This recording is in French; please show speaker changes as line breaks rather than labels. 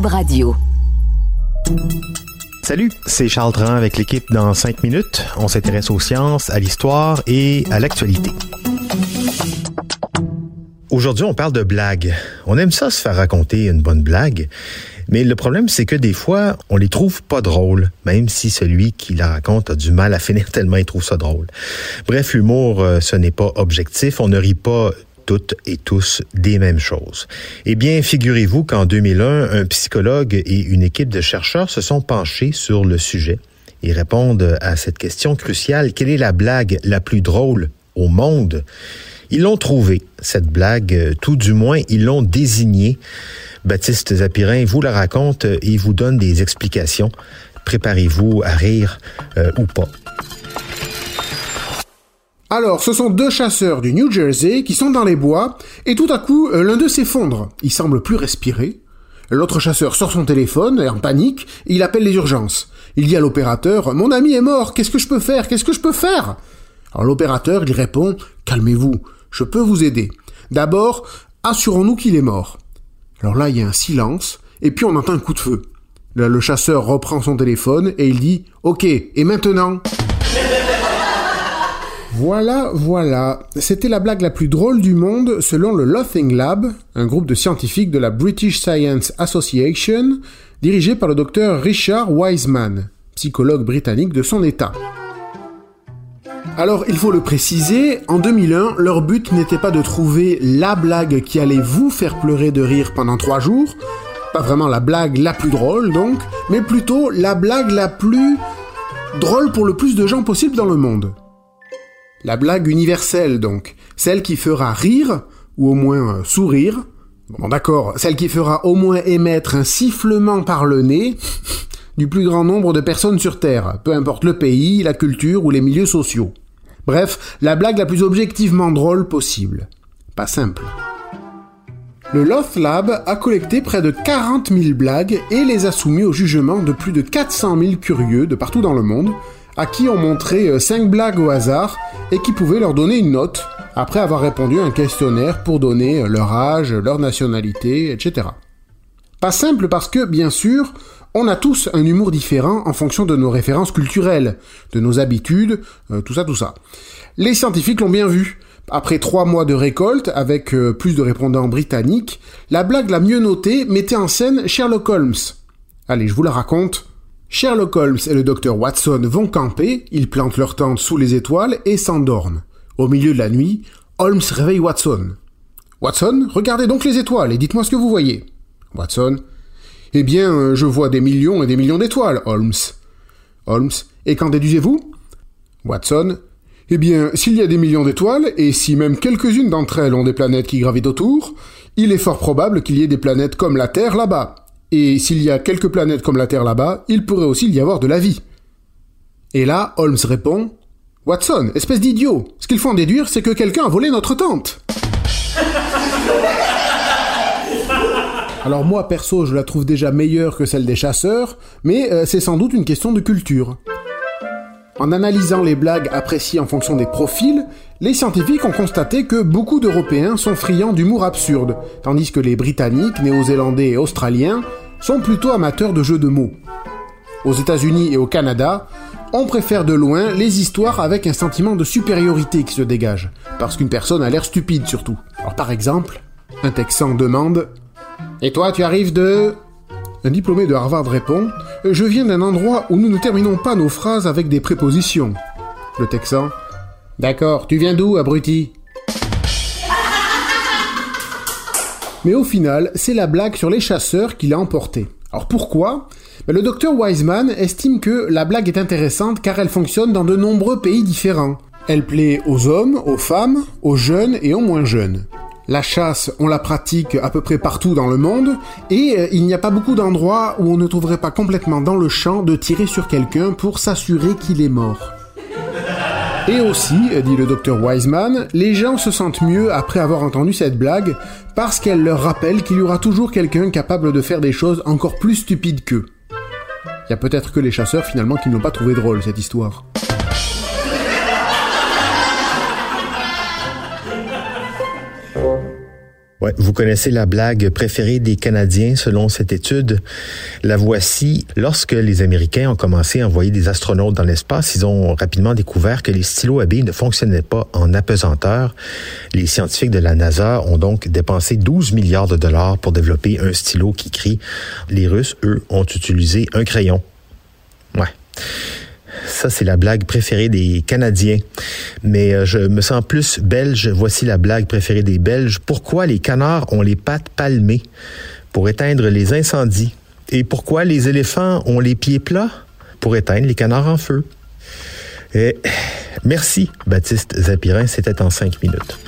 Radio.
Salut, c'est Charles Dran avec l'équipe dans 5 minutes. On s'intéresse aux sciences, à l'histoire et à l'actualité. Aujourd'hui, on parle de blagues. On aime ça se faire raconter une bonne blague. Mais le problème, c'est que des fois, on les trouve pas drôles, même si celui qui la raconte a du mal à finir tellement il trouve ça drôle. Bref, l'humour, euh, ce n'est pas objectif. On ne rit pas toutes et tous des mêmes choses. Eh bien, figurez-vous qu'en 2001, un psychologue et une équipe de chercheurs se sont penchés sur le sujet. Ils répondent à cette question cruciale. Quelle est la blague la plus drôle au monde? Ils l'ont trouvé, cette blague, tout du moins, ils l'ont désignée. Baptiste Zapirin vous la raconte et vous donne des explications. Préparez-vous à rire euh, ou pas.
Alors, ce sont deux chasseurs du New Jersey qui sont dans les bois, et tout à coup, euh, l'un d'eux s'effondre. Il semble plus respirer. L'autre chasseur sort son téléphone, et en panique, il appelle les urgences. Il dit à l'opérateur, Mon ami est mort, qu'est-ce que je peux faire Qu'est-ce que je peux faire? Alors l'opérateur, il répond, Calmez-vous, je peux vous aider. D'abord, assurons-nous qu'il est mort. Alors là, il y a un silence, et puis on entend un coup de feu. Là, le chasseur reprend son téléphone et il dit Ok, et maintenant? Voilà, voilà. C'était la blague la plus drôle du monde selon le Laughing Lab, un groupe de scientifiques de la British Science Association, dirigé par le docteur Richard Wiseman, psychologue britannique de son état. Alors, il faut le préciser, en 2001, leur but n'était pas de trouver la blague qui allait vous faire pleurer de rire pendant trois jours, pas vraiment la blague la plus drôle donc, mais plutôt la blague la plus drôle pour le plus de gens possible dans le monde. La blague universelle donc, celle qui fera rire, ou au moins euh, sourire, bon d'accord, celle qui fera au moins émettre un sifflement par le nez du plus grand nombre de personnes sur Terre, peu importe le pays, la culture ou les milieux sociaux. Bref, la blague la plus objectivement drôle possible. Pas simple. Le Loth Lab a collecté près de 40 000 blagues et les a soumis au jugement de plus de 400 000 curieux de partout dans le monde, à qui on montrait 5 blagues au hasard et qui pouvaient leur donner une note après avoir répondu à un questionnaire pour donner leur âge, leur nationalité, etc. Pas simple parce que, bien sûr, on a tous un humour différent en fonction de nos références culturelles, de nos habitudes, euh, tout ça, tout ça. Les scientifiques l'ont bien vu. Après trois mois de récolte, avec euh, plus de répondants britanniques, la blague la mieux notée mettait en scène Sherlock Holmes. Allez, je vous la raconte. Sherlock Holmes et le docteur Watson vont camper, ils plantent leur tente sous les étoiles et s'endorment. Au milieu de la nuit, Holmes réveille Watson. Watson, regardez donc les étoiles et dites-moi ce que vous voyez. Watson, eh bien, euh, je vois des millions et des millions d'étoiles, Holmes. Holmes, et qu'en déduisez-vous? Watson, eh bien, s'il y a des millions d'étoiles, et si même quelques-unes d'entre elles ont des planètes qui gravitent autour, il est fort probable qu'il y ait des planètes comme la Terre là-bas. Et s'il y a quelques planètes comme la Terre là-bas, il pourrait aussi y avoir de la vie. Et là, Holmes répond Watson, espèce d'idiot, ce qu'il faut en déduire, c'est que quelqu'un a volé notre tente. Alors moi, perso, je la trouve déjà meilleure que celle des chasseurs, mais euh, c'est sans doute une question de culture. En analysant les blagues appréciées en fonction des profils, les scientifiques ont constaté que beaucoup d'Européens sont friands d'humour absurde, tandis que les Britanniques, Néo-Zélandais et Australiens sont plutôt amateurs de jeux de mots. Aux États-Unis et au Canada, on préfère de loin les histoires avec un sentiment de supériorité qui se dégage, parce qu'une personne a l'air stupide surtout. Alors par exemple, un Texan demande Et toi, tu arrives de? Un diplômé de Harvard répond Je viens d'un endroit où nous ne terminons pas nos phrases avec des prépositions. Le Texan D'accord, tu viens d'où, abruti? Mais au final, c'est la blague sur les chasseurs qui l'a emporté. Alors pourquoi? Ben, Le docteur Wiseman estime que la blague est intéressante car elle fonctionne dans de nombreux pays différents. Elle plaît aux hommes, aux femmes, aux jeunes et aux moins jeunes. La chasse, on la pratique à peu près partout dans le monde, et euh, il n'y a pas beaucoup d'endroits où on ne trouverait pas complètement dans le champ de tirer sur quelqu'un pour s'assurer qu'il est mort. Et aussi, dit le docteur Wiseman, les gens se sentent mieux après avoir entendu cette blague parce qu'elle leur rappelle qu'il y aura toujours quelqu'un capable de faire des choses encore plus stupides qu'eux. Il y a peut-être que les chasseurs finalement qui n'ont pas trouvé drôle cette histoire.
Ouais, vous connaissez la blague préférée des Canadiens selon cette étude? La voici. Lorsque les Américains ont commencé à envoyer des astronautes dans l'espace, ils ont rapidement découvert que les stylos à billes ne fonctionnaient pas en apesanteur. Les scientifiques de la NASA ont donc dépensé 12 milliards de dollars pour développer un stylo qui crie. Les Russes, eux, ont utilisé un crayon. Ouais. Ça, c'est la blague préférée des Canadiens. Mais euh, je me sens plus belge. Voici la blague préférée des Belges. Pourquoi les canards ont les pattes palmées? Pour éteindre les incendies? Et pourquoi les éléphants ont les pieds plats? Pour éteindre les canards en feu? Et merci, Baptiste Zapirin. C'était en cinq minutes.